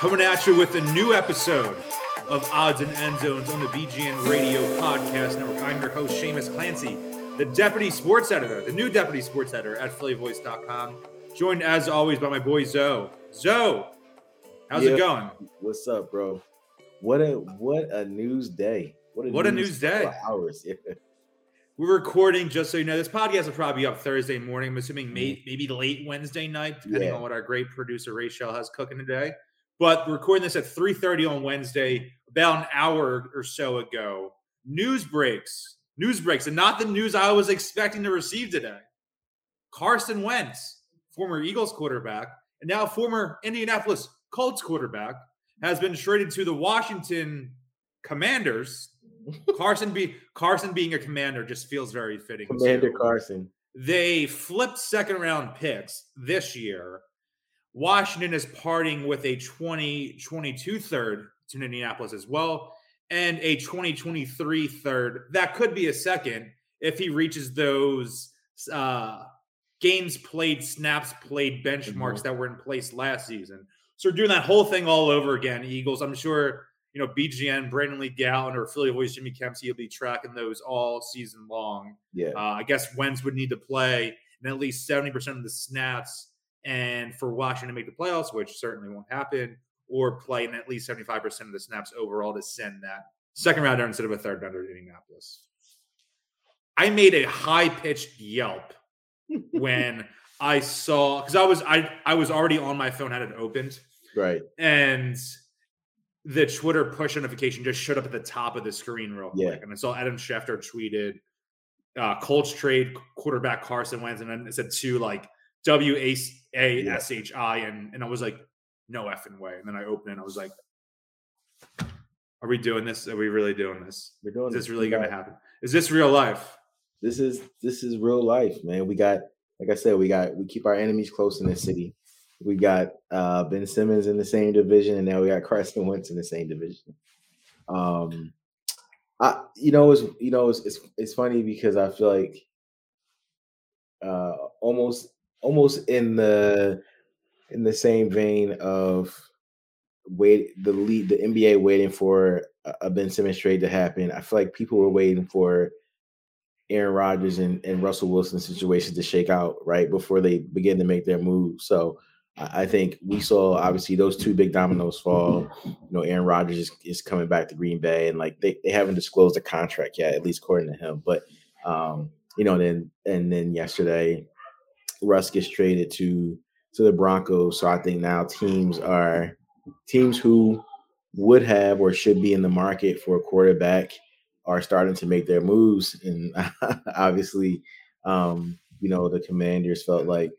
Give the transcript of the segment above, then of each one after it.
coming at you with a new episode of Odds and End Zones on the BGN Radio Podcast Network. I'm your host, Shamus Clancy, the deputy sports editor, the new deputy sports editor at PhillyVoice.com. Joined as always by my boy Zo. Zo, how's Yeah. it going? What's up, bro? What a what a news day. What a What a news day. Hours. Yeah. We're recording, just so you know, this podcast will probably be up Thursday morning. I'm assuming may, maybe late Wednesday night, depending Yeah. on what our great producer Rachel has cooking today. But we're recording this at 3:30 on Wednesday, about an hour or so ago. News breaks, news breaks, and not the news I was expecting to receive today. Carson Wentz, former Eagles quarterback, and now former Indianapolis Colts quarterback, has been traded to the Washington Commanders. Carson be Carson being a commander just feels very fitting. Commander too. Carson. They flipped second round picks this year. Washington is parting with a 2022 third to Indianapolis as well, and a 2023 third that could be a second if he reaches those uh, games played, snaps played benchmarks Mhm. that were in place last season. So we're doing that whole thing all over again, Eagles. I'm sure you know BGN, Brandon Lee Gowton, or Philly voice Jimmy Kempski will be tracking those all season long. Yeah. Uh, I guess Wentz would need to play in at least 70% of the snaps and for Washington to make the playoffs, which certainly won't happen, or play in at least 75% of the snaps overall to send that second rounder instead of a third rounder to Indianapolis. I made a high pitched yelp when I saw because I was I I was already on my phone, had it opened, right. and the Twitter push notification just showed up at the top of the screen real quick. Yeah. And I saw Adam Schefter tweeted uh, Colts trade quarterback Carson Wentz, and then it said to like W A S H I, and and I was like, no effing way. And then I opened it, and I was like, are we doing this? Are we really doing this? We're doing Is this this. really going to happen? Is this real life? This is this is real life, man. We got like I said, we got we keep our enemies close in the city. We got uh Ben Simmons in the same division, and now we got Carson Wentz in the same division. Um I you know it's you know it's it's, it's funny because I feel like uh almost almost in the in the same vein of wait the lead the NBA waiting for a- Ben Simmons trade to happen. I feel like people were waiting for Aaron Rodgers and, and Russell Wilson situation to shake out right before they begin to make their move. So I think we saw obviously those two big dominoes fall. You know, Aaron Rodgers is, is coming back to Green Bay, and like they, they haven't disclosed a contract yet, at least according to him. But um, you know, then and then yesterday, Russ gets traded to to the Broncos. So I think now teams are teams who would have or should be in the market for a quarterback are starting to make their moves. And obviously, um, you know, the commanders felt like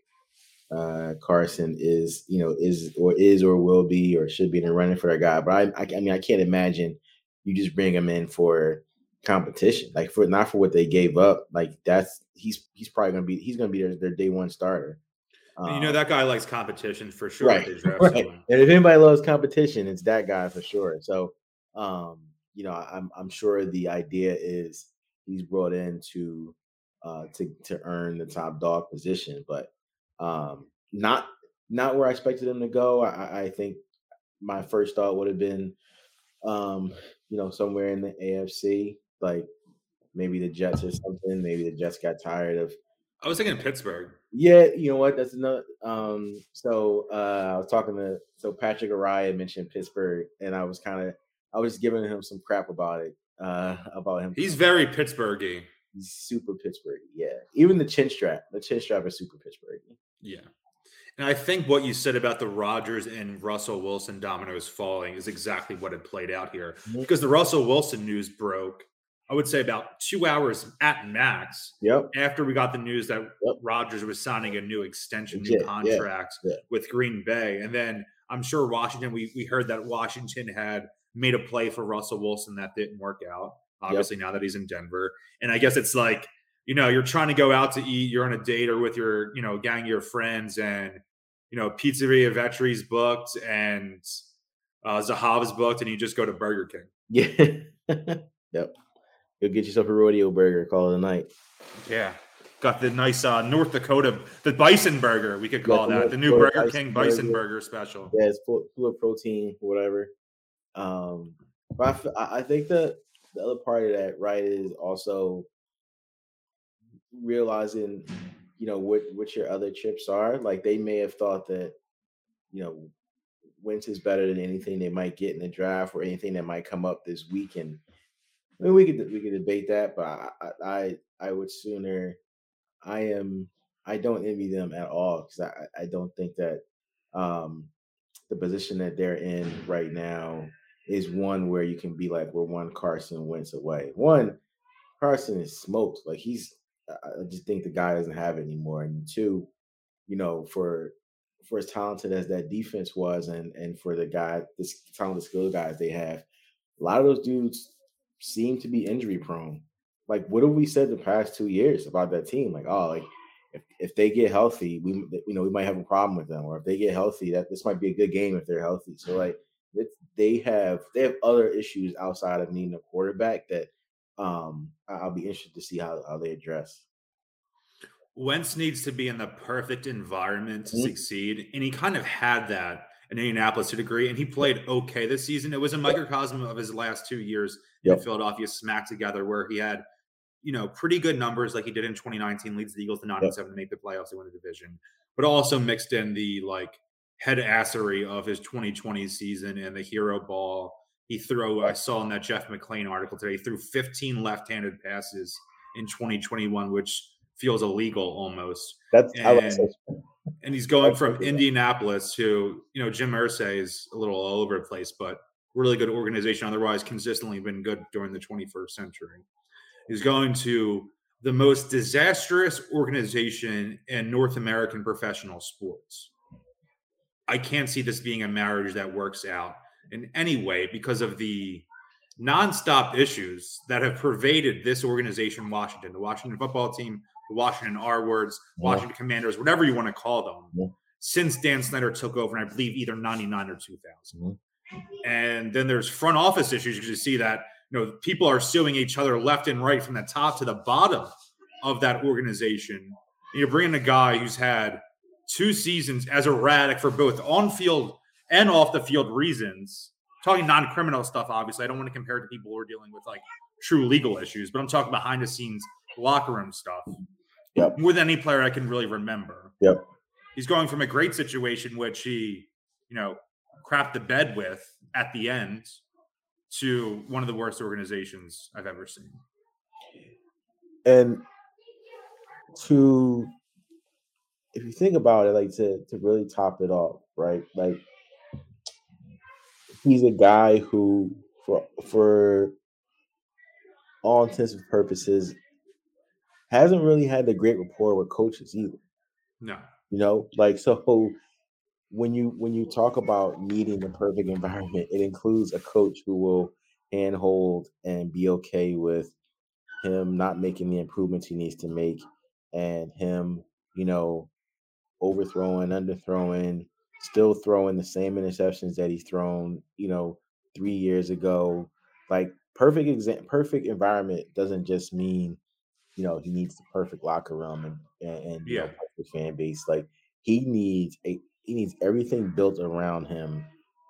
uh, Carson is, you know, is or is or will be or should be in the running for a guy. But I, I, I mean, I can't imagine you just bring him in for competition, like for not for what they gave up. Like that's he's he's probably gonna be he's gonna be their, their day one starter. And you know Um, that guy likes competition for sure. right, if they draft right. And if anybody loves competition, it's that guy for sure. So, um, you know, I'm I'm sure the idea is he's brought in to uh to to earn the top dog position, but um, not not where I expected him to go. I, I think my first thought would have been, um, you know, somewhere in the AFC, like maybe the Jets or something. Maybe the Jets got tired of I was thinking Pittsburgh. yeah, you know what? That's another. Um, so uh, I was talking to so Patrick Araya mentioned Pittsburgh, and I was kind of I was giving him some crap about it. Uh, about him. He's very Pittsburghy. He's super Pittsburgh. Yeah, even the chin strap. The chin strap is super Pittsburgh. Yeah. And I think what you said about the Rodgers and Russell Wilson dominoes falling is exactly what had played out here. Mhm. Because the Russell Wilson news broke, I would say about two hours at max Yep. after we got the news that Yep. Rodgers was signing a new extension, new yeah, contract yeah. with Green Bay. And then I'm sure Washington, we, we heard that Washington had made a play for Russell Wilson that didn't work out, obviously, now that he's in Denver. And I guess it's like, you know, you're trying to go out to eat, you're on a date or with your, you know, gang of your friends, and, you know, Pizzeria Vetri's booked and uh, Zahav's booked, and you just go to Burger King. Yeah. yep. Go get yourself a rodeo burger. Call it a night. Yeah. got the nice uh, North Dakota, the bison burger. We could call that the new Burger King bison burger. burger special. Yeah, it's full, full of protein, whatever. Um, but I, I think that the other part of that, right, is also realizing, you know, what what your other chips are. Like they may have thought that, you know, Wentz is better than anything they might get in the draft or anything that might come up this week. And I mean, we could we could debate that, but I I I would sooner. I am. I don't envy them at all because I I don't think that um the position that they're in right now is one where you can be like, we're one Carson Wentz away. One, Carson is smoked. Like he's, I just think the guy doesn't have it anymore. And two, you know, for for as talented as that defense was, and and for the guy, this talented skill guys they have, a lot of those dudes seem to be injury prone. Like, what have we said the past two years about that team? Like, oh, like if, if they get healthy, we you know we might have a problem with them, or if they get healthy, that this might be a good game if they're healthy. So like it's, they have they have other issues outside of needing a quarterback that um I'll be interested to see how, how they address. Wentz needs to be in the perfect environment to mm-hmm. succeed, and he kind of had that in Indianapolis to a degree, and he played okay this season. It was a microcosm of his last two years yep. in Philadelphia smacked together, where he had you know pretty good numbers like he did in 2019, leads the Eagles to nine yep. and seven to make the playoffs, they win the division, but also mixed in the like head assery of his 2020 season and the hero ball he threw. I saw in that Jeff McLane article today, he threw 15 left-handed passes in 2021, which feels illegal almost. That's and, and he's going from Indianapolis to you know Jim Irsay is a little all over the place, but really good organization. Otherwise, consistently been good during the 21st century. He's going to the most disastrous organization in North American professional sports. I can't see this being a marriage that works out in any way because of the nonstop issues that have pervaded this organization, Washington, the Washington football team, Washington R words, Washington Commanders, whatever you want to call them, since Dan Snyder took over, and I believe either 99 or 2000. Mm-hmm. And then there's front office issues because you see that you know people are suing each other left and right from the top to the bottom of that organization. And you're bringing a guy who's had two seasons as erratic for both on field and off the field reasons. talking non criminal stuff, obviously. I don't want to compare it to people who are dealing with like true legal issues, but I'm talking behind the scenes locker room stuff. Yep. More than any player I can really remember. Yep. He's going from a great situation, which he, you know, crapped the bed with at the end, to one of the worst organizations I've ever seen. And to if you think about it, like to to really top it off, right? Like he's a guy who, for for all intents and purposes, hasn't really had the great rapport with coaches either. No, you know, like so when you when you talk about needing the perfect environment, it includes a coach who will handhold and be okay with him not making the improvements he needs to make and him, you know, overthrowing, underthrowing, still throwing the same interceptions that he's thrown, you know, three years ago. Like perfect exam, perfect environment doesn't just mean, you know, he needs the perfect locker room and and, and yeah. know, perfect fan base. Like he needs a he needs everything built around him.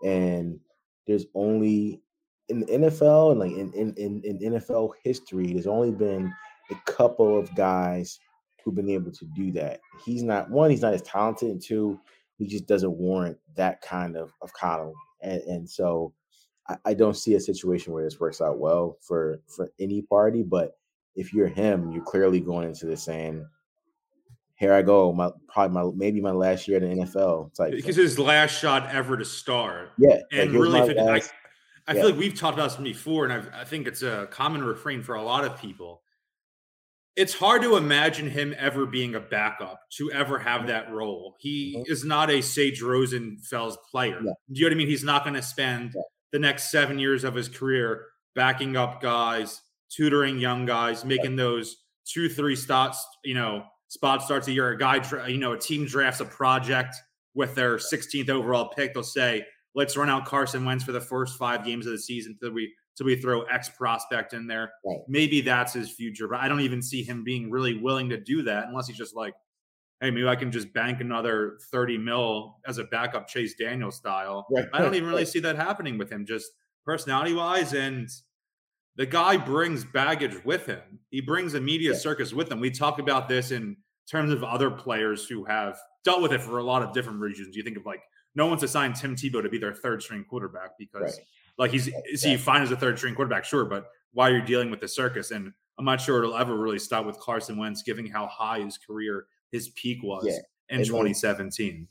And there's only in the NFL and like in in, in, in NFL history, there's only been a couple of guys who've been able to do that. He's not one, he's not as talented, and two, he just doesn't warrant that kind of of coddle. And, and so I, I, don't see a situation where this works out well for for any party. But if you're him, you're clearly going into this saying, "Here I go, my probably my maybe my last year in the NFL." It's like because his last shot ever to start. Yeah, and like, really, last, I, I yeah. feel like we've talked about this before, and I've, I think it's a common refrain for a lot of people it's hard to imagine him ever being a backup to ever have that role. He mm-hmm. is not a Sage Rosenfels player. Yeah. Do you know what I mean? He's not going to spend yeah. the next seven years of his career backing up guys, tutoring young guys, making those two, three spots, you know, spot starts a year. A guy, you know, a team drafts a project with their 16th overall pick. They'll say, let's run out Carson Wentz for the first five games of the season until we So we throw X prospect in there. Right. Maybe that's his future, but I don't even see him being really willing to do that unless he's just like, hey, maybe I can just bank another 30 mil as a backup Chase Daniel style. Right. I don't even really see that happening with him, just personality wise. And the guy brings baggage with him. He brings a media Yeah. circus with him. We talk about this in terms of other players who have dealt with it for a lot of different reasons. You think of like no one's assigned Tim Tebow to be their third string quarterback because Right. like he's is he fine as a third string quarterback, sure, but why you're dealing with the circus. And I'm not sure it'll ever really stop with Carson Wentz, given how high his career, his peak was Yeah. in And, like, 2017.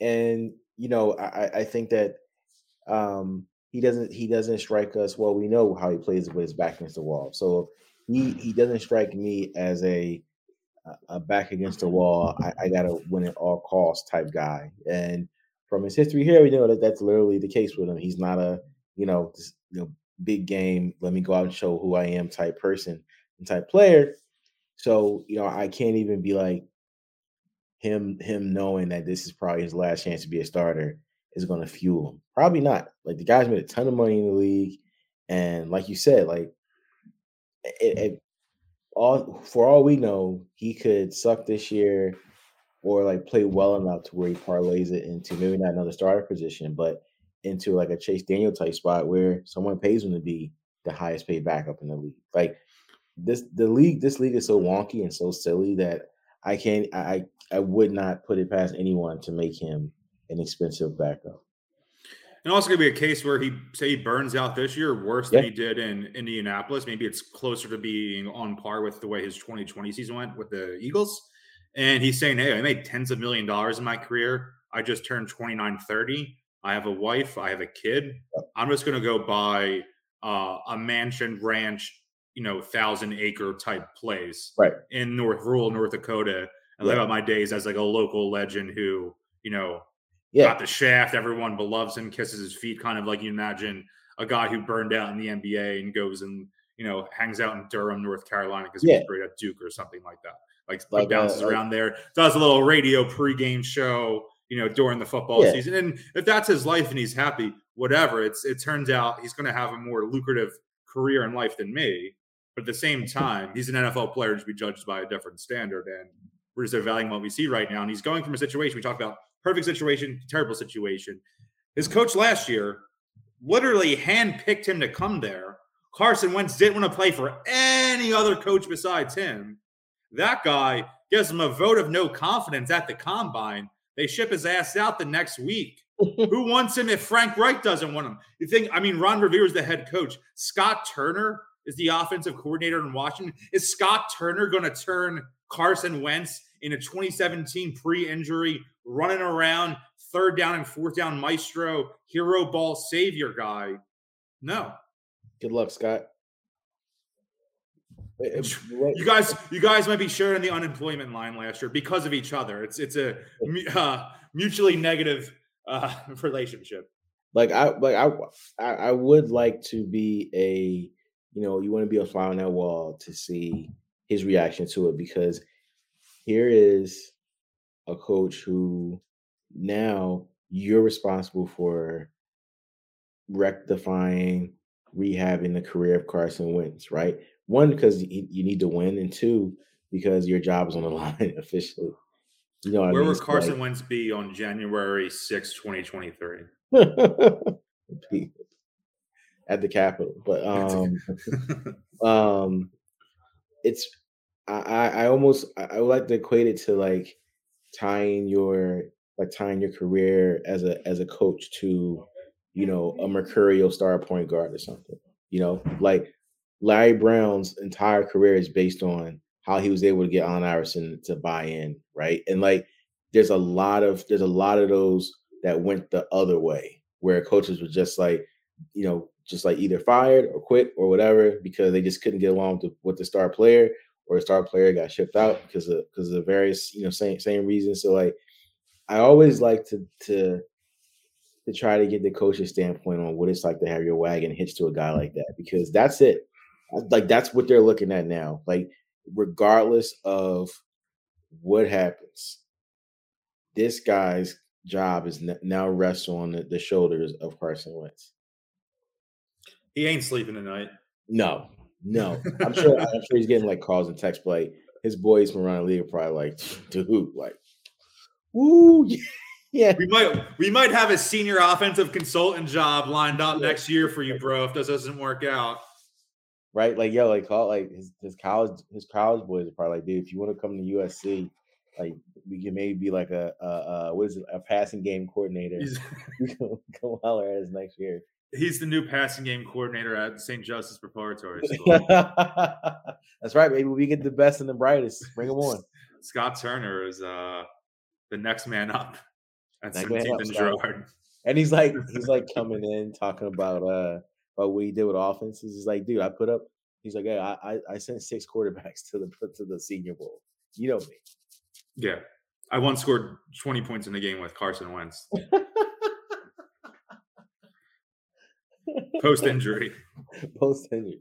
and you know I, I- I think that um he doesn't he doesn't strike us well we know how he plays with his back against the wall. So he he doesn't strike me as a a- back against the wall I, I gotta win at all costs type guy. And from his history here we know that that's literally the case with him. He's not a you know this, you know big game let me go out and show who i am type person and type player. So you know i can't even be like him him knowing that this is probably his last chance to be a starter is going to fuel him. Probably not. Like the guy's made a ton of money in the league, and like you said, like it, it, all for all we know, he could suck this year or like play well enough to where he parlays it into maybe not another starter position, but into like a Chase Daniel type spot where someone pays him to be the highest paid backup in the league. Like this, the league, this league is so wonky and so silly that I can't, I, I would not put it past anyone to make him an expensive backup. And also gonna be a case where he say he burns out this year worse than he did in Indianapolis. Maybe it's closer to being on par with the way his 2020 season went with the Eagles. And he's saying, Hey, I made tens of million dollars in my career. I just turned 29, 30. I have a wife, I have a kid. I'm just gonna go buy uh, a mansion ranch, you know, thousand acre type place Right. in North rural North Dakota and live out my days as like a local legend who, you know, Yeah, got the shaft. Everyone loves him, kisses his feet, kind of like you imagine a guy who burned out in the NBA and goes and you know hangs out in Durham, North Carolina because he Yeah. was great at Duke or something like that. Like, Like, like bounces uh, like- around there, does a little radio pregame show, you know, during the football Yeah. season. And if that's his life and he's happy, whatever. It's it turns out he's going to have a more lucrative career in life than me. But at the same time, he's an NFL player to be judged by a different standard, and we're just evaluating what we see right now. And he's going from a situation we talked about perfect situation, terrible situation. His coach last year literally handpicked him to come there. Carson Wentz didn't want to play for any other coach besides him. That guy gives him a vote of no confidence at the combine. They ship his ass out the next week. Who wants him if Frank Reich doesn't want him? You think, I mean, Ron Rivera is the head coach. Scott Turner is the offensive coordinator in Washington. Is Scott Turner going to turn Carson Wentz into 2017 pre injury, running around, third down and fourth down maestro, hero ball savior guy? No. good luck, Scott. Eh, eh, You guys, you guys might be sharing the unemployment line last year because of each other. It's it's a uh, mutually negative uh, relationship. like I like I I would like to be a you know you want to be a fly on that wall to see his reaction to it because here is a coach who now you're responsible for rectifying rehabbing the career of Carson Wentz right one because you, need to win and two because your job is on the line officially you know Where I mean? will Carson like- Wentz be on January 6, 2023? at the Capitol. But um, um, it's I I almost I I would like to equate it to like tying your like tying your career as a as a coach to you know a mercurial star point guard or something. You know, like Larry Brown's entire career is based on how he was able to get Allen Iverson to buy in, right? And like there's a lot of there's a lot of those that went the other way where coaches were just like, you know, just like either fired or quit or whatever because they just couldn't get along with the, with the star player or the star player got shipped out because of because of various you know same same reasons. So like I always like to to to try to get the coach's standpoint on what it's like to have your wagon hitched to a guy like that because that's it. Like that's what they're looking at now. Like regardless of what happens, this guy's job is now rests on the, the shoulders of Carson Wentz. He ain't sleeping tonight. No, no. I'm sure. I'm sure he's getting like calls and text Like His boys from around the league are probably like, dude, like, woo, yeah. We might we might have a senior offensive consultant job lined up next year for you, bro. If this doesn't work out, right? Like, yo, like call like his, his college his college boys are probably like, dude, if you want to come to USC, like we can maybe be like a, a, a what is it, a passing game coordinator. come holler at us next year. He's the new passing game coordinator at St. Joseph's Preparatory School. That's right, baby. We get the best and the brightest. Bring them on. Scott Turner is uh the next man up at 17th and Girard. And he's like, he's like coming in talking about uh about what he did with offenses. He's like, dude, I put up. He's like, hey, I I, I sent six quarterbacks to the to the Senior Bowl. You know me. Yeah, I once scored 20 points in the game with Carson Wentz. Post injury. Post injury.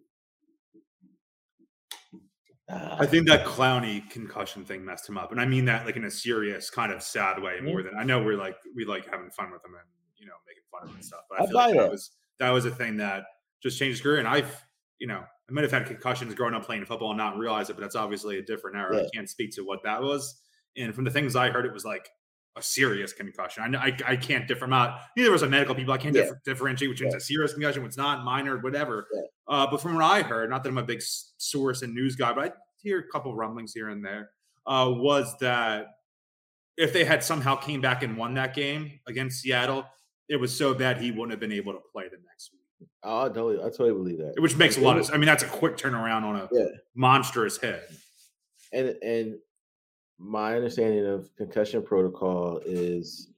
I think that Clowney concussion thing messed him up, and I mean that like in a serious kind of sad way more mm-hmm. than I know we're like we like having fun with him and you know making fun of him and stuff. But I, I feel like that was that was a thing that just changed his career. And I've you know I might have had concussions growing up playing football and not realize it, but that's obviously a different era. Yeah. I can't speak to what that was. And from the things I heard, it was like a serious concussion. I, I, I can't differ out. Neither us are medical people. I can't yeah. differentiate between yeah. a serious concussion, what's not minor, whatever. Yeah. Uh, but from what I heard, not that I'm a big source and news guy, but I hear a couple rumblings here and there. Uh, was that if they had somehow came back and won that game against Seattle, it was so bad he wouldn't have been able to play the next week. Oh, I totally, I totally believe that. Which makes a lot of. I mean, that's a quick turnaround on a monstrous hit. And and my understanding of concussion protocol is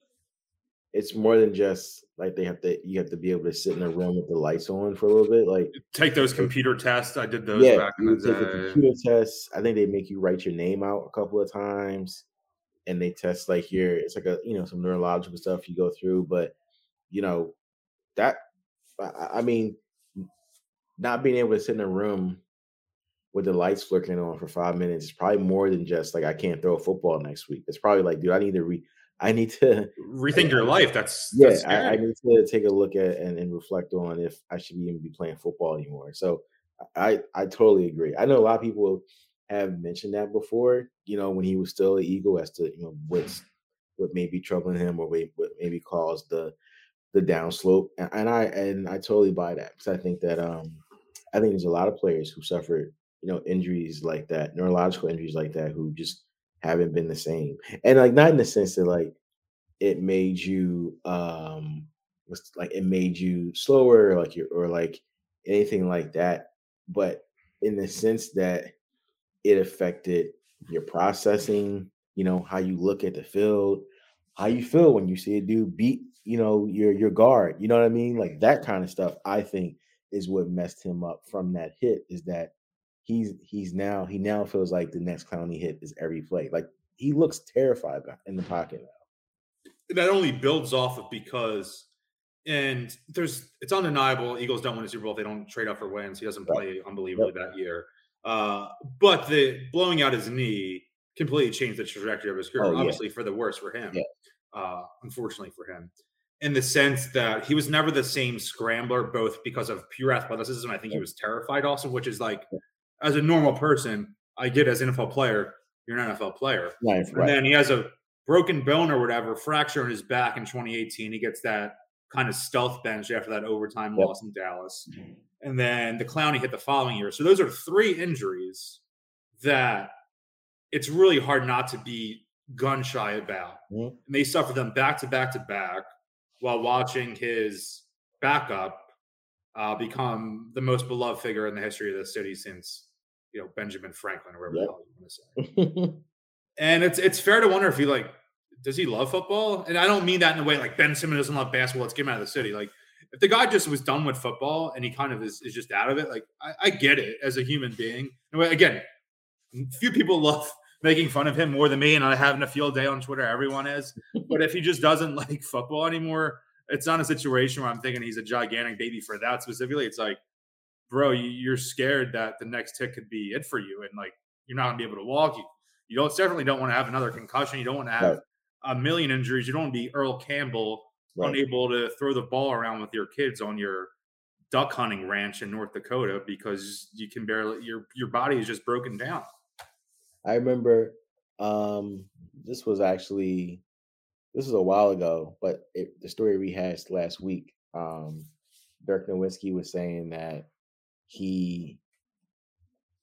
it's more than just like they have to you have to be able to sit in a room with the lights on for a little bit like take those computer tests. I did those yeah, back in the day the computer tests. I think they make you write your name out a couple of times and they test like your it's like a you know some neurological stuff you go through but you know that i mean not being able to sit in a room with the lights flickering on for five minutes is probably more than just like I can't throw a football next week. It's probably like, dude, I need to re I need to rethink your life. That's yeah, that's I, I, need to take a look at and, and reflect on if I should even be playing football anymore. So I I totally agree. I know a lot of people have mentioned that before, you know, when he was still an Eagle as to you know what's what may be troubling him or what maybe caused the the downslope. And, and I and I totally buy that because I think that um I think there's a lot of players who suffered you know, injuries like that, neurological injuries like that, who just haven't been the same. And like not in the sense that like it made you um like it made you slower or like you or like anything like that, but in the sense that it affected your processing, you know, how you look at the field, how you feel when you see a dude beat, you know, your your guard. You know what I mean? Like that kind of stuff, I think is what messed him up from that hit is that he's he's now he now feels like the next Clowney hit is every play. Like he looks terrified in the pocket now. That only builds off of because and there's it's undeniable Eagles don't win a Super Bowl if they don't trade up for Wentz. He doesn't play right. unbelievably yep. that year. Uh, but the blowing out his knee completely changed the trajectory of his career, oh, obviously yeah. for the worse for him. Yeah. Uh, unfortunately for him. In the sense that he was never the same scrambler, both because of pure athleticism. I think he was terrified also, which is like as a normal person, I get as an NFL player, you're an NFL player. Right, and then he has a broken bone or whatever, fracture in his back in 2018. He gets that kind of stealth bench after that overtime yep. loss in Dallas. And then the Clowney hit the following year. So those are three injuries that it's really hard not to be gun shy about. Mm-hmm. And they suffer them back to back to back while watching his backup uh, become the most beloved figure in the history of the city since you know Benjamin Franklin or whatever yep. you want to say. and it's it's fair to wonder if he like does he love football? And I don't mean that in a way like Ben Simmons doesn't love basketball. Let's get him out of the city. Like if the guy just was done with football and he kind of is, is just out of it, like I, I get it as a human being. And again, few people love making fun of him more than me, and I having a field day on Twitter. Everyone is. but if he just doesn't like football anymore, it's not a situation where I'm thinking he's a gigantic baby for that specifically. It's like, bro, you're scared that the next hit could be it for you, and like you're not gonna be able to walk. You you don't definitely don't want to have another concussion. You don't want to have right. a million injuries. You don't want to be Earl Campbell, right. unable to throw the ball around with your kids on your duck hunting ranch in North Dakota because you can barely your your body is just broken down. I remember um this was actually this was a while ago, but it, the story rehashed last week. Um Dirk Nowitzki was saying that he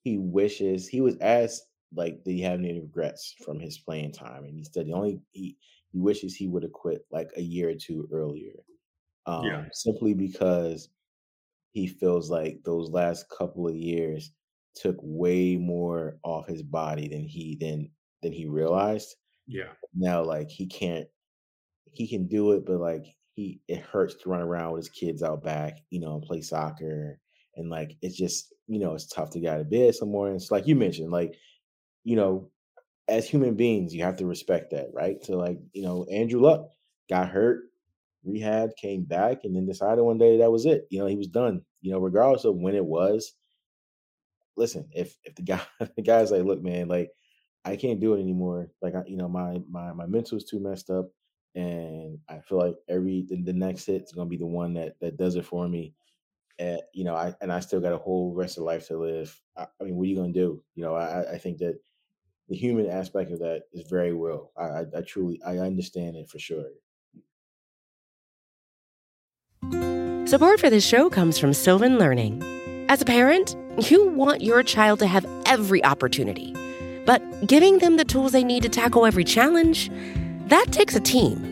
he wishes he was asked like did he have any regrets from his playing time and he said the only he he wishes he would have quit like a year or two earlier um Yeah. simply because he feels like those last couple of years took way more off his body than he than than he realized Yeah. now like he can't he can do it but like he it hurts to run around with his kids out back you know and play soccer and like it's just you know it's tough to get out of bed some mornings like you mentioned like you know as human beings you have to respect that right so like you know andrew luck got hurt rehab came back and then decided one day that was it you know he was done you know regardless of when it was listen if if the guy the guy's like look man like I can't do it anymore. Like I, you know, my my my mental is too messed up, and I feel like every the, the next hit is gonna be the one that that does it for me. And you know, I and I still got a whole rest of life to live. I, I mean, what are you gonna do? You know, I I think that the human aspect of that is very real. I I, I truly I understand it for sure. Support for this show comes from Sylvan Learning. As a parent, you want your child to have every opportunity, but giving them the tools they need to tackle every challenge, that takes a team.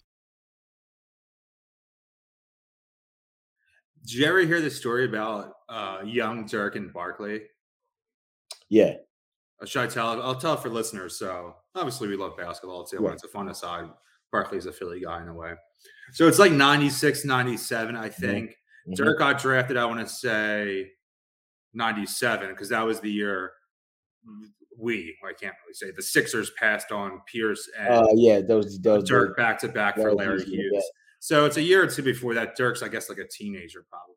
Did you ever hear the story about uh, young Dirk and Barkley? Yeah, Uh, Should I tell? I'll tell it for listeners. So obviously we love basketball too. Right. It's a fun aside. Barkley's a Philly guy in a way. So it's like 96, 97, I think. Mhm. Dirk got drafted, I want to say 97, because that was the year we, I can't really say, the Sixers passed on Pierce and uh, yeah, those those Dirk back to back for Larry Hughes. So it's a year or two before that. Dirk's, I guess, like a teenager probably.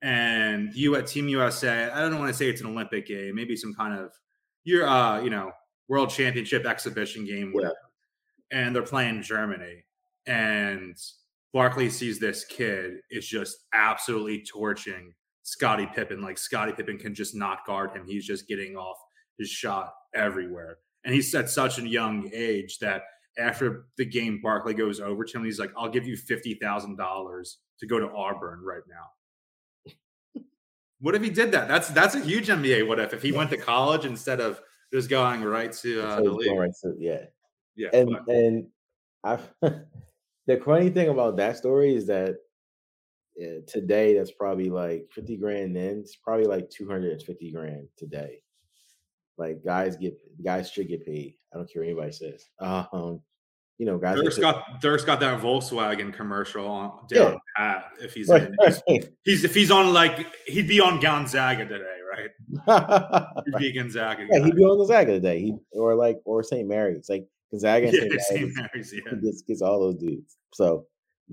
And you at Team USA, I don't want to say it's an Olympic game, maybe some kind of your uh, you know, world championship exhibition game, Yeah. whatever. And they're playing Germany. And Barkley sees this kid is just absolutely torching Scottie Pippen. Like Scottie Pippen can just not guard him. He's just getting off his shot everywhere. And he's at such a young age that after the game, Barkley goes over to him. He's like, I'll give you $50,000 to go to Auburn right now. what if he did that? That's that's a huge NBA what if if he went to college instead of just going right to uh, So the league. right to- yeah. Yeah. and but- and I the funny thing about that story is that uh, today that's probably like 50 grand then it's probably like 250 grand today like guys get guys should get paid i don't care what anybody says um you know guys Dirk's got Dirk's got that Volkswagen commercial on Yeah. down pat. If he's, Right, in, he's he's if he's on like he'd be on Gonzaga today, right? He'd be Gonzaga. yeah guy. he'd be on Gonzaga today he or like or st mary's like gonzaga and yeah, st Mary's, yeah. gets, gets all those dudes so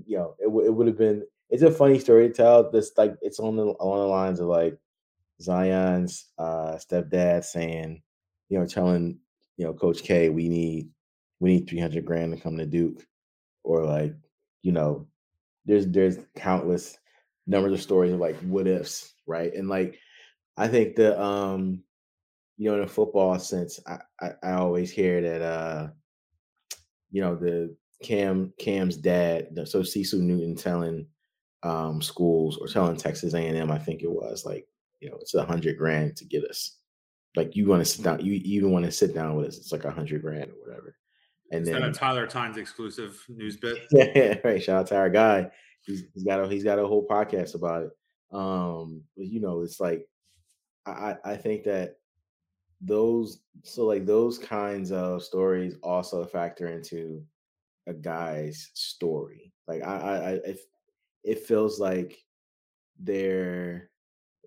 you know it, w- it would have been it's a funny story to tell. This like it's on the on the lines of like Zion's uh stepdad saying, you know, telling you know Coach K, we need we need three hundred grand to come to Duke, or like you know, there's there's countless numbers of stories of like what ifs, right? And like I think the um you know in a football sense, I I, I always hear that uh you know the Cam Cam's dad, so Cecil Newton telling um schools or telling Texas A&M, I think it was like you know it's a hundred grand to get us. Like you want to sit down, you even want to sit down with us. It's like a hundred grand or whatever. And Is then a Tyler Tynes exclusive news bit. Yeah, right. Shout out to our guy. He's, he's got a he's got a whole podcast about it. Um, but you know, it's like I I think that those so like those kinds of stories also factor into a guy's story. Like I I, I it feels like they're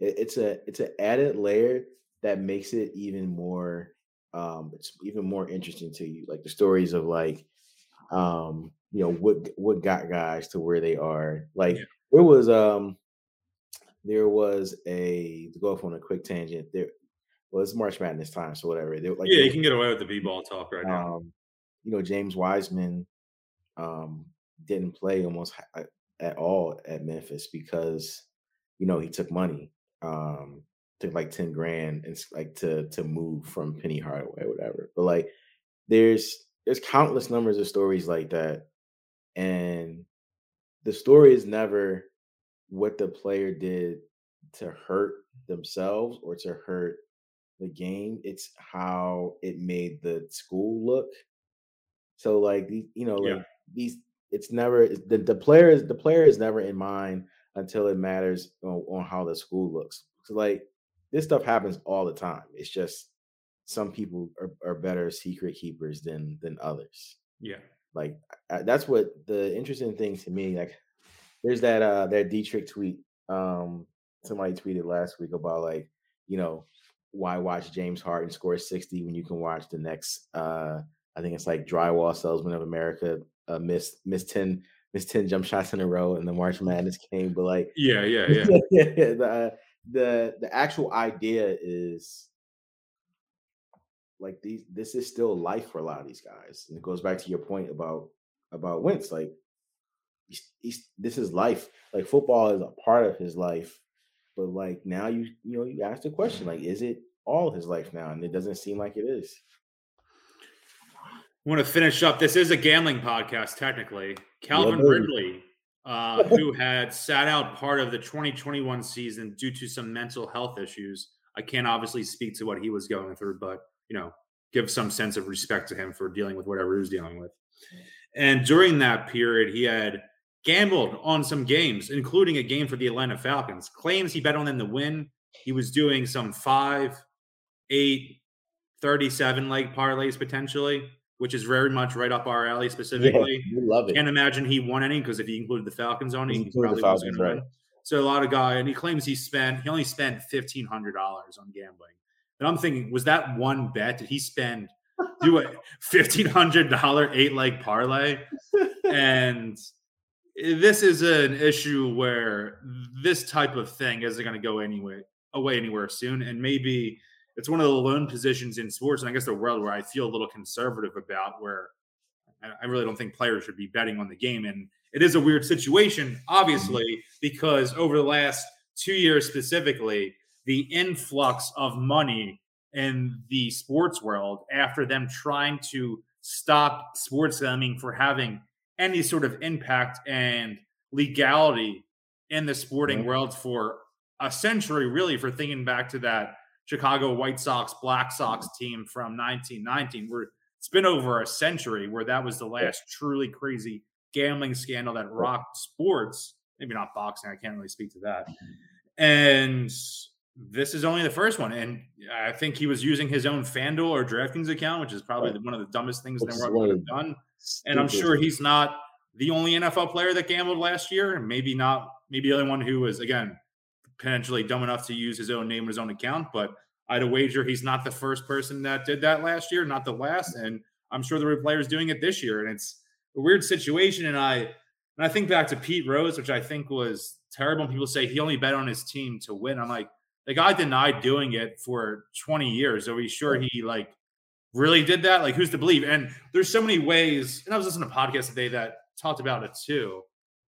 it, it's a it's an added layer that makes it even more um it's even more interesting to you. Like the stories of like um you know what what got guys to where they are. Like yeah. there was um there was a to go off on a quick tangent. There well, it's March Madness time, so whatever. They, like, yeah, you can get away with the b-ball talk right now. Um, you know, James Wiseman um, didn't play almost at all at Memphis because you know he took money, um, took like ten grand and like to to move from Penny Hardaway, whatever. But like, there's there's countless numbers of stories like that and the story is never what the player did to hurt themselves or to hurt the game. It's how it made the school look. So like you know, like yeah. these it's never the, the player is the player is never in mind until it matters on, on how the school looks. So like this stuff happens all the time. It's just some people are, are better secret keepers than than others. Yeah. Like that's what the interesting thing to me. Like there's that uh that Dietrich tweet. Um, somebody tweeted last week about like you know why watch James Harden score 60 when you can watch the next uh I think it's like drywall salesman of America uh miss miss 10 miss 10 jump shots in a row and the March Madness came. But like yeah, yeah, yeah. the uh, the the actual idea is like these this is still life for a lot of these guys. And it goes back to your point about about Wentz. Like he's, he's this is life. Like football is a part of his life. But like now you you know you ask the question like is it all his life now? And it doesn't seem like it is. I want to finish up. This is a gambling podcast, technically. Calvin yeah, Ridley, uh, who had sat out part of the 2021 season due to some mental health issues. I can't obviously speak to what he was going through, but you know, give some sense of respect to him for dealing with whatever he was dealing with. And during that period, he had gambled on some games, including a game for the Atlanta Falcons. Claims he bet on them to win. He was doing some five, eight, 37 leg parlays potentially, which is very much right up our alley specifically. Yeah, love it. Can't imagine he won any because if he included the Falcons on it, he, he probably was going right. to win. So a lot of guy, and he claims he spent he only spent fifteen hundred dollars on gambling. And I'm thinking, was that one bet? Did he spend do a fifteen hundred dollar eight leg parlay? and this is an issue where this type of thing isn't going to go anywhere away anywhere soon. And maybe it's one of the lone positions in sports, and I guess the world where I feel a little conservative about where I really don't think players should be betting on the game. And it is a weird situation, obviously, because over the last two years specifically, the influx of money in the sports world after them trying to stop sports gambling for having any sort of impact and legality in the sporting world for a century, really, for thinking back to that Chicago White Sox Black Sox team from 1919, where it's been over a century where that was the last truly crazy gambling scandal that rocked sports. Maybe not boxing, I can't really speak to that. And this is only the first one. And I think he was using his own FanDuel or DraftKings account, which is probably right. one of the dumbest things that world have done. And I'm sure he's not the only NFL player that gambled last year, and maybe not, maybe the only one who was, again, potentially dumb enough to use his own name or his own account. But I'd wager he's not the first person that did that last year, not the last. And I'm sure there were players doing it this year. And it's a weird situation. And I, And I think back to Pete Rose, which I think was terrible. People say he only bet on his team to win. I'm like, the guy denied doing it for 20 years. Are we sure he like really did that? Like, who's to believe? And there's so many ways. And I was listening to a podcast today that talked about it too.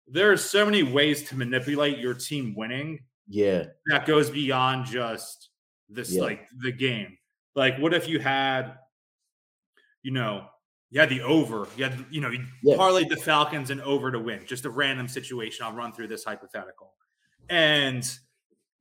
There are so many ways to manipulate your team winning. Yeah, that goes beyond just this, Yeah. like the game. Like, what if you had, you know, you had the over, you had, you know, you Yeah. parlayed the Falcons and over to win, just a random situation. I'll run through this hypothetical. And,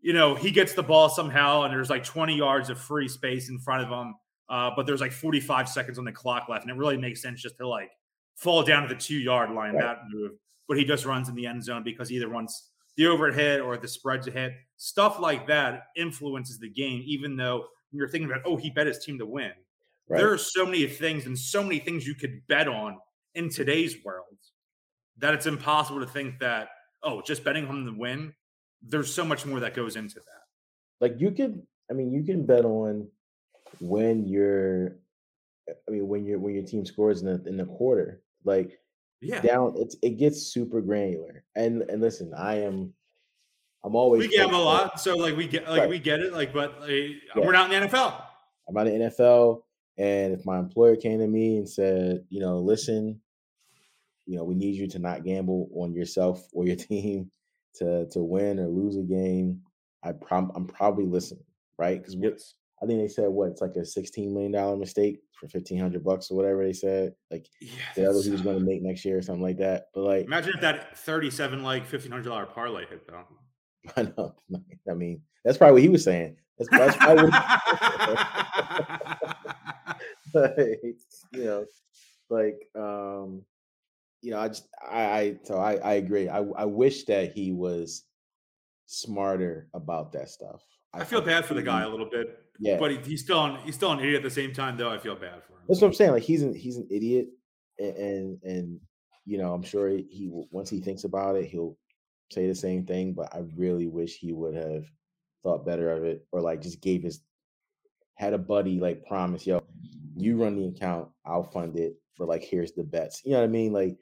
you know, he gets the ball somehow, and there's like 20 yards of free space in front of him. Uh, but there's like 45 seconds on the clock left, and it really makes sense just to like fall down to the two yard line Right. that move. But he just runs in the end zone because he either wants the over hit or the spreads hit. Stuff like that influences the game, even though when you're thinking about, oh, he bet his team to win. right. There are so many things and so many things you could bet on in today's world that it's impossible to think that, oh, just betting on the win, there's so much more that goes into that. like you could, i mean you can bet on when you're i mean when you're when your team scores in the in the quarter like Yeah. down it's it gets super granular and and listen i am i'm always We gamble a lot. So like we get like Right. we get it. Like, but like, Yeah. we're not in the NFL. i'm out of nfl and if my employer came to me and said you know listen you know we need you to not gamble on yourself or your team to to win or lose a game i prom- i'm probably listening right because Yes. I think they said what it's like a sixteen million dollar mistake for fifteen hundred bucks or whatever they said. Like Yeah. the other he was going to make next year or something like that. But like Imagine if that 37 like $1,500 parlay hit though. I know, I mean that's probably what he was saying. That's, that's probably what, like, you know, like um, you know, I just I, I so I I agree. I I wish that he was smarter about that stuff. I feel bad for the guy a little bit, Yeah, but he, he's still an, he's still an idiot at the same time. Though I feel bad for him. That's what I'm saying. Like he's an he's an idiot, and and, and you know I'm sure he, he once he thinks about it, he'll say the same thing. But I really wish he would have thought better of it, or like just gave his had a buddy like promise, yo, you run the account, I'll fund it, but like here's the bets. You know what I mean? Like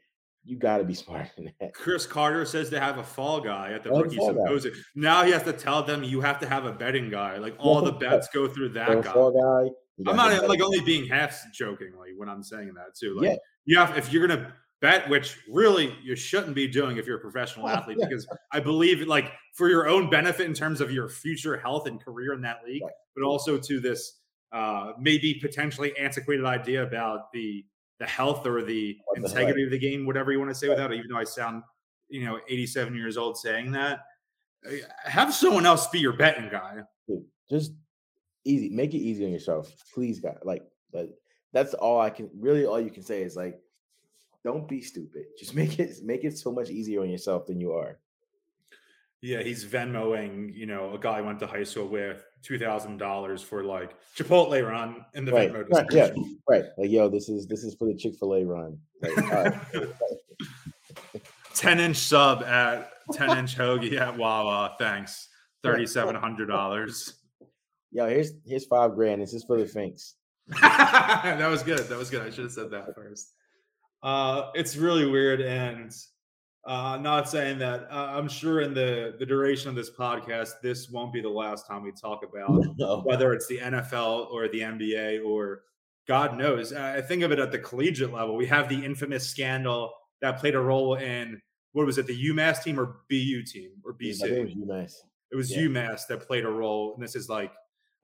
you got to be smarter than that. Cris Carter says to have a fall guy at the I rookie fall guy. Now he has to tell them you have to have a betting guy. Like all the bets go through that a guy. guy. I'm not like bet- only being half jokingly when I'm saying that too. Like Yeah. you have if you're gonna bet, which really you shouldn't be doing if you're a professional Oh, athlete, because I believe like for your own benefit in terms of your future health and career in that league, Right. but also to this uh maybe potentially antiquated idea about the the health or the integrity of the game, whatever you want to say without it, even though I sound, you know, 87 years old saying that. uh, Have someone else be your betting guy. Dude, just easy make it easy on yourself please god like like that's all i can really all you can say is like don't be stupid just make it make it so much easier on yourself than you are Yeah, he's Venmoing, you know, a guy I went to high school with two thousand dollars for like Chipotle run in the right, Venmo right yeah right like yo this is this is for the chick-fil-a run like, right. Ten inch sub at ten inch hoagie at Wawa. Thanks. Thirty seven hundred dollars. yo here's here's five grand this is for the finks that was good. That was good. I should have said that first. Uh, it's really weird, and uh, I'm not saying that. Uh, I'm sure in the the duration of this podcast, this won't be the last time we talk about no. whether it's the NFL or the NBA or God knows. I think of it at the collegiate level. We have the infamous scandal that played a role in what was it, the UMass team or BU team or BC? think it was UMass. It was Yeah. UMass that played a role, and this is like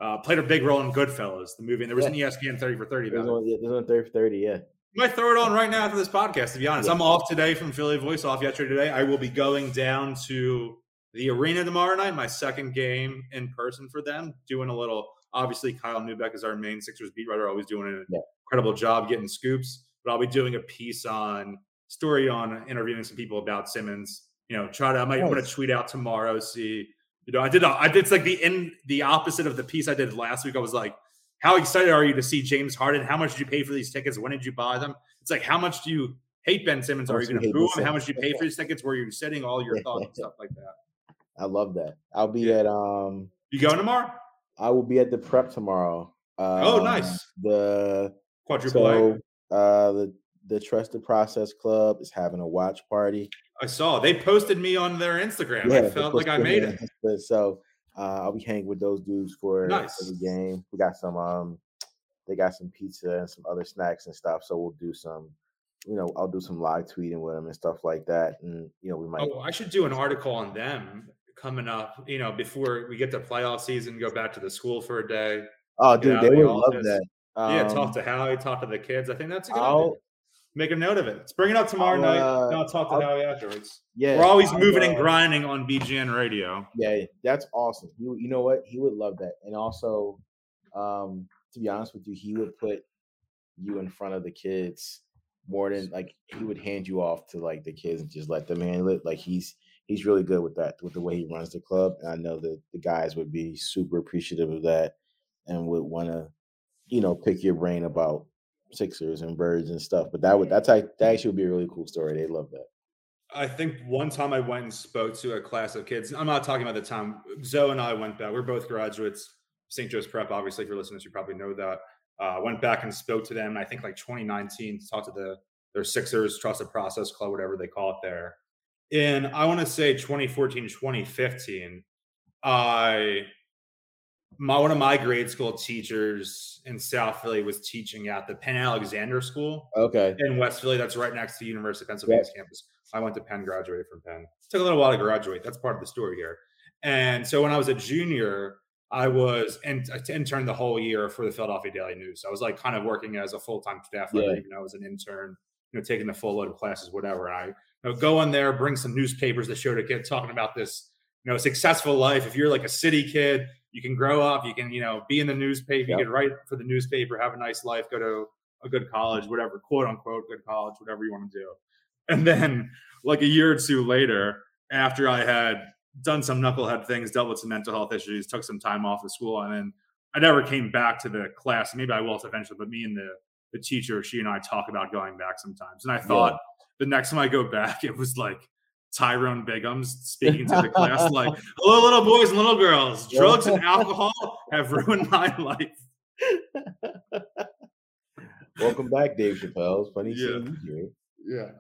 uh, played a big role in Goodfellas, the movie. And there was Yeah. an ESPN thirty for thirty It was about it. on, it was on 30 for 30 yeah might throw it on right now after this podcast. To be honest, Yeah. I'm off today from Philly Voice, off yesterday. Today, I will be going down to the arena tomorrow night, my second game in person for them. Doing a little. Obviously, Kyle Neubeck is our main Sixers beat writer, always doing an Yeah. incredible job getting scoops. But I'll be doing a piece on story on interviewing some people about Simmons. You know, try to. I might want to tweet out tomorrow. See, you know, I did. I did it's like the in the opposite of the piece I did last week. I was like, how excited are you to see James Harden? How much did you pay for these tickets? When did you buy them? It's like, how much do you hate Ben Simmons? Are you going to boo him? How much do you pay for these tickets? Where you're sitting? All your thoughts and stuff like that. I love that. I'll be Yeah. at um You going tomorrow? I will be at the prep tomorrow. Oh, Um, nice. The Quadruple A. so uh the the Trusted Process Club is having a watch party. I saw they posted me on their Instagram. I felt like I made it. So uh, I'll be hanging with those dudes for, nice. for the game. We got some um they got some pizza and some other snacks and stuff. So we'll do some, you know, I'll do some live tweeting with them and stuff like that. And you know, we might. Oh, I should do an article on them coming up. You know, before we get to playoff season, go back to the school for a day. Oh, dude, they the would love that. Um, yeah, talk um, to Howie, talk to the kids. I think that's a good I'll, idea. Make a note of it. Let's bring it up tomorrow I'll, night. Uh, I'll talk to I'll, Howie afterwards. Yeah, we're always moving uh, and grinding on BGN Radio. Yeah, that's awesome. You, you know what? He would love that. And also, um, to be honest with you, he would put you in front of the kids more than like he would hand you off to like the kids and just let them handle it. Like he's he's really good with that, with the way he runs the club. And I know that the guys would be super appreciative of that and would want to, you know, pick your brain about Sixers and birds and stuff. But that would that's like that actually would be a really cool story. They love that. I think one time I went and spoke to a class of kids. I'm not talking about the time Zoe and I went back. We're both graduates, St. Joe's Prep. Obviously, if you're listening, you probably know that. Uh, went back and spoke to them. I think like 2019 to talk to the their Sixers Trusted Process Club, whatever they call it there. And I want to say 2014, 2015. I my one of my grade school teachers in South Philly was teaching at the Penn Alexander School. Okay. In West Philly, that's right next to the University of Pennsylvania's campus. I went to Penn, graduated from Penn. It took a little while to graduate. That's part of the story here. And so when I was a junior, I was in, intern the whole year for the Philadelphia Daily News. I was like kind of working as a full time staff yeah. even though I was an intern, you know, taking the full load of classes, whatever. I you know, go in there, bring some newspapers that show to kids talking about this, you know, successful life. If you're like a city kid, you can grow up, you can, you know, be in the newspaper, yep. you can write for the newspaper, have a nice life, go to a good college, whatever, quote unquote, good college, whatever you want to do. And then, like a year or two later, after I had done some knucklehead things, dealt with some mental health issues, took some time off of school, and then I never came back to the class. Maybe I will eventually, but me and the the teacher, she and I talk about going back sometimes. And I thought yeah. the next time I go back, it was like Tyrone Biggums speaking to the class, like, "Hello, little boys and little girls. Drugs and alcohol have ruined my life." Welcome back, Dave Chappelle. It's funny yeah. seeing you here. Yeah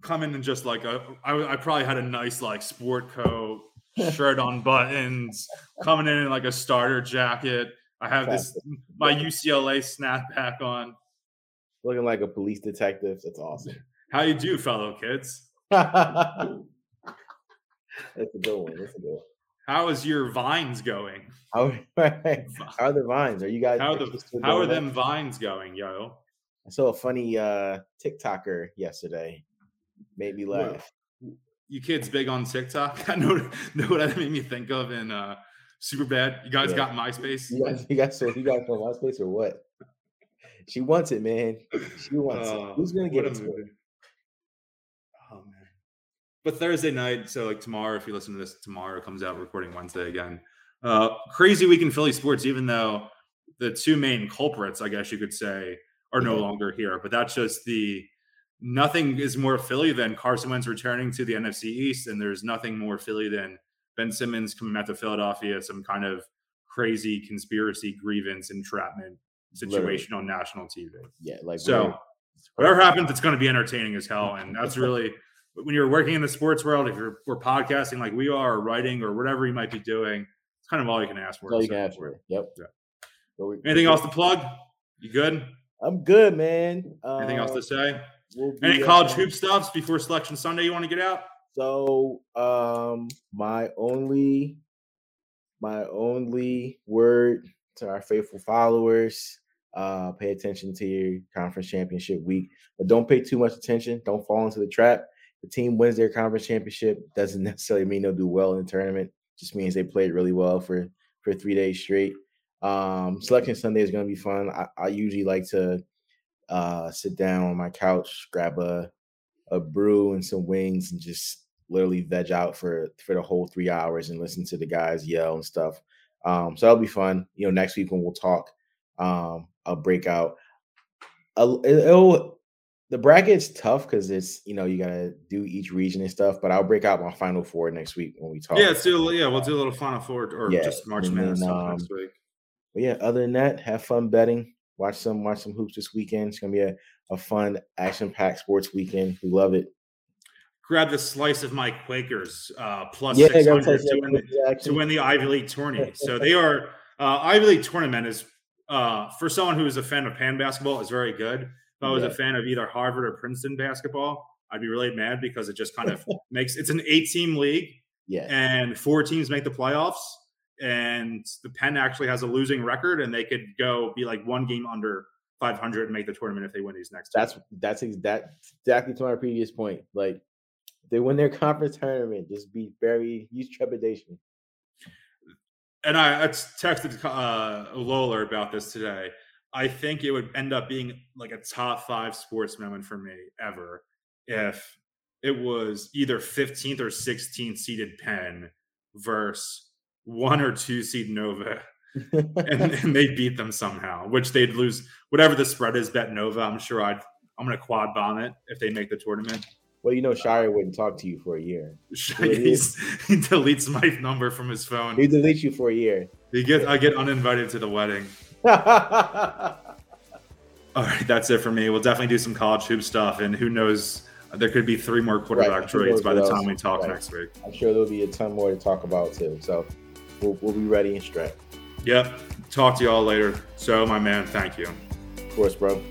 coming in just like a, I, I probably had a nice like sport coat, shirt on buttons, coming in in like a starter jacket. I have this my UCLA snapback on. Looking like a police detective. That's awesome. How you do, fellow kids? That's a good one. That's a good one. How is your vines going? How, how are the vines? Are you guys? How, the, how are them vines going, yo? I saw a funny uh TikToker yesterday made me laugh. You kids big on TikTok? I know, know what that made me think of in uh Super Bad. You guys yeah. got MySpace? You guys, you guys, you guys on MySpace or what? She wants it, man. She wants uh, it. Oh, Who's gonna get it? But Thursday night, so like tomorrow, if you listen to this tomorrow, comes out recording Wednesday again. Uh, crazy week in Philly sports, even though the two main culprits, I guess you could say, are no longer here. But that's just the nothing is more Philly than Carson Wentz returning to the NFC East, and there's nothing more Philly than Ben Simmons coming back to Philadelphia, some kind of crazy conspiracy, grievance, entrapment situation Literally. on national TV. Yeah, like so. Whatever happens, it's going to be entertaining as hell, and that's really when you're working in the sports world. If you're we're podcasting like we are, or writing, or whatever you might be doing, it's kind of all you can ask for. All you can ask for. Yep. Yeah. Anything else to plug? You good? I'm good, man. Anything else to say? We'll Any college hoop stuffs before Selection Sunday you want to get out? So, um, my only, my only word to our faithful followers: uh, pay attention to your conference championship week, but don't pay too much attention. Don't fall into the trap. The team wins their conference championship doesn't necessarily mean they'll do well in the tournament. Just means they played really well for for three days straight. Um, Selection Sunday is going to be fun. I, I usually like to uh, sit down on my couch, grab a a brew and some wings, and just literally veg out for for the whole three hours and listen to the guys yell and stuff. Um, so that'll be fun. You know, next week when we'll talk, um, I'll break out. It'll, it'll the bracket's tough because it's you know you gotta do each region and stuff. But I'll break out my final four next week when we talk. Yeah, do yeah, we'll do a little final four or yeah, just March Madness um, next week. But yeah, other than that, have fun betting watch some watch some hoops this weekend. It's gonna be a, a fun, action-packed sports weekend. We love it. Grab the slice of my Quakers uh, plus Yeah, six hundred to win, the- to win the Ivy League tournament. So they are uh, Ivy League tournament is uh, for someone who is a fan of Penn basketball is very good. If I was Yeah. a fan of either Harvard or Princeton basketball, I'd be really mad because it just kind of makes it's an eight team league Yeah, and four teams make the playoffs. And the Penn actually has a losing record, and they could go be like one game under 500 and make the tournament if they win these next. two. that's that's ex- that exactly to my previous point. Like they win their conference tournament, just be very use trepidation. and I, I texted uh, Lola about this today. I think it would end up being like a top five sports moment for me ever if it was either 15th or 16th seeded Penn versus one or two seed Nova, and, and they beat them somehow, which they'd lose whatever the spread is. Bet Nova. I'm sure I'd. I'm gonna quad bomb it if they make the tournament. well, you know, Shire wouldn't talk to you for a year. He's, he deletes my number from his phone. He deletes you for a year. He get I get uninvited to the wedding. All right, that's it for me. We'll definitely do some college hoop stuff, and who knows, there could be three more quarterback who trades by the time we talk Right. next week. I'm sure there'll be a ton more to talk about too. So we'll, we'll be ready and strapped. Yep. Talk to you all later. So, my man, thank you. Of course, bro.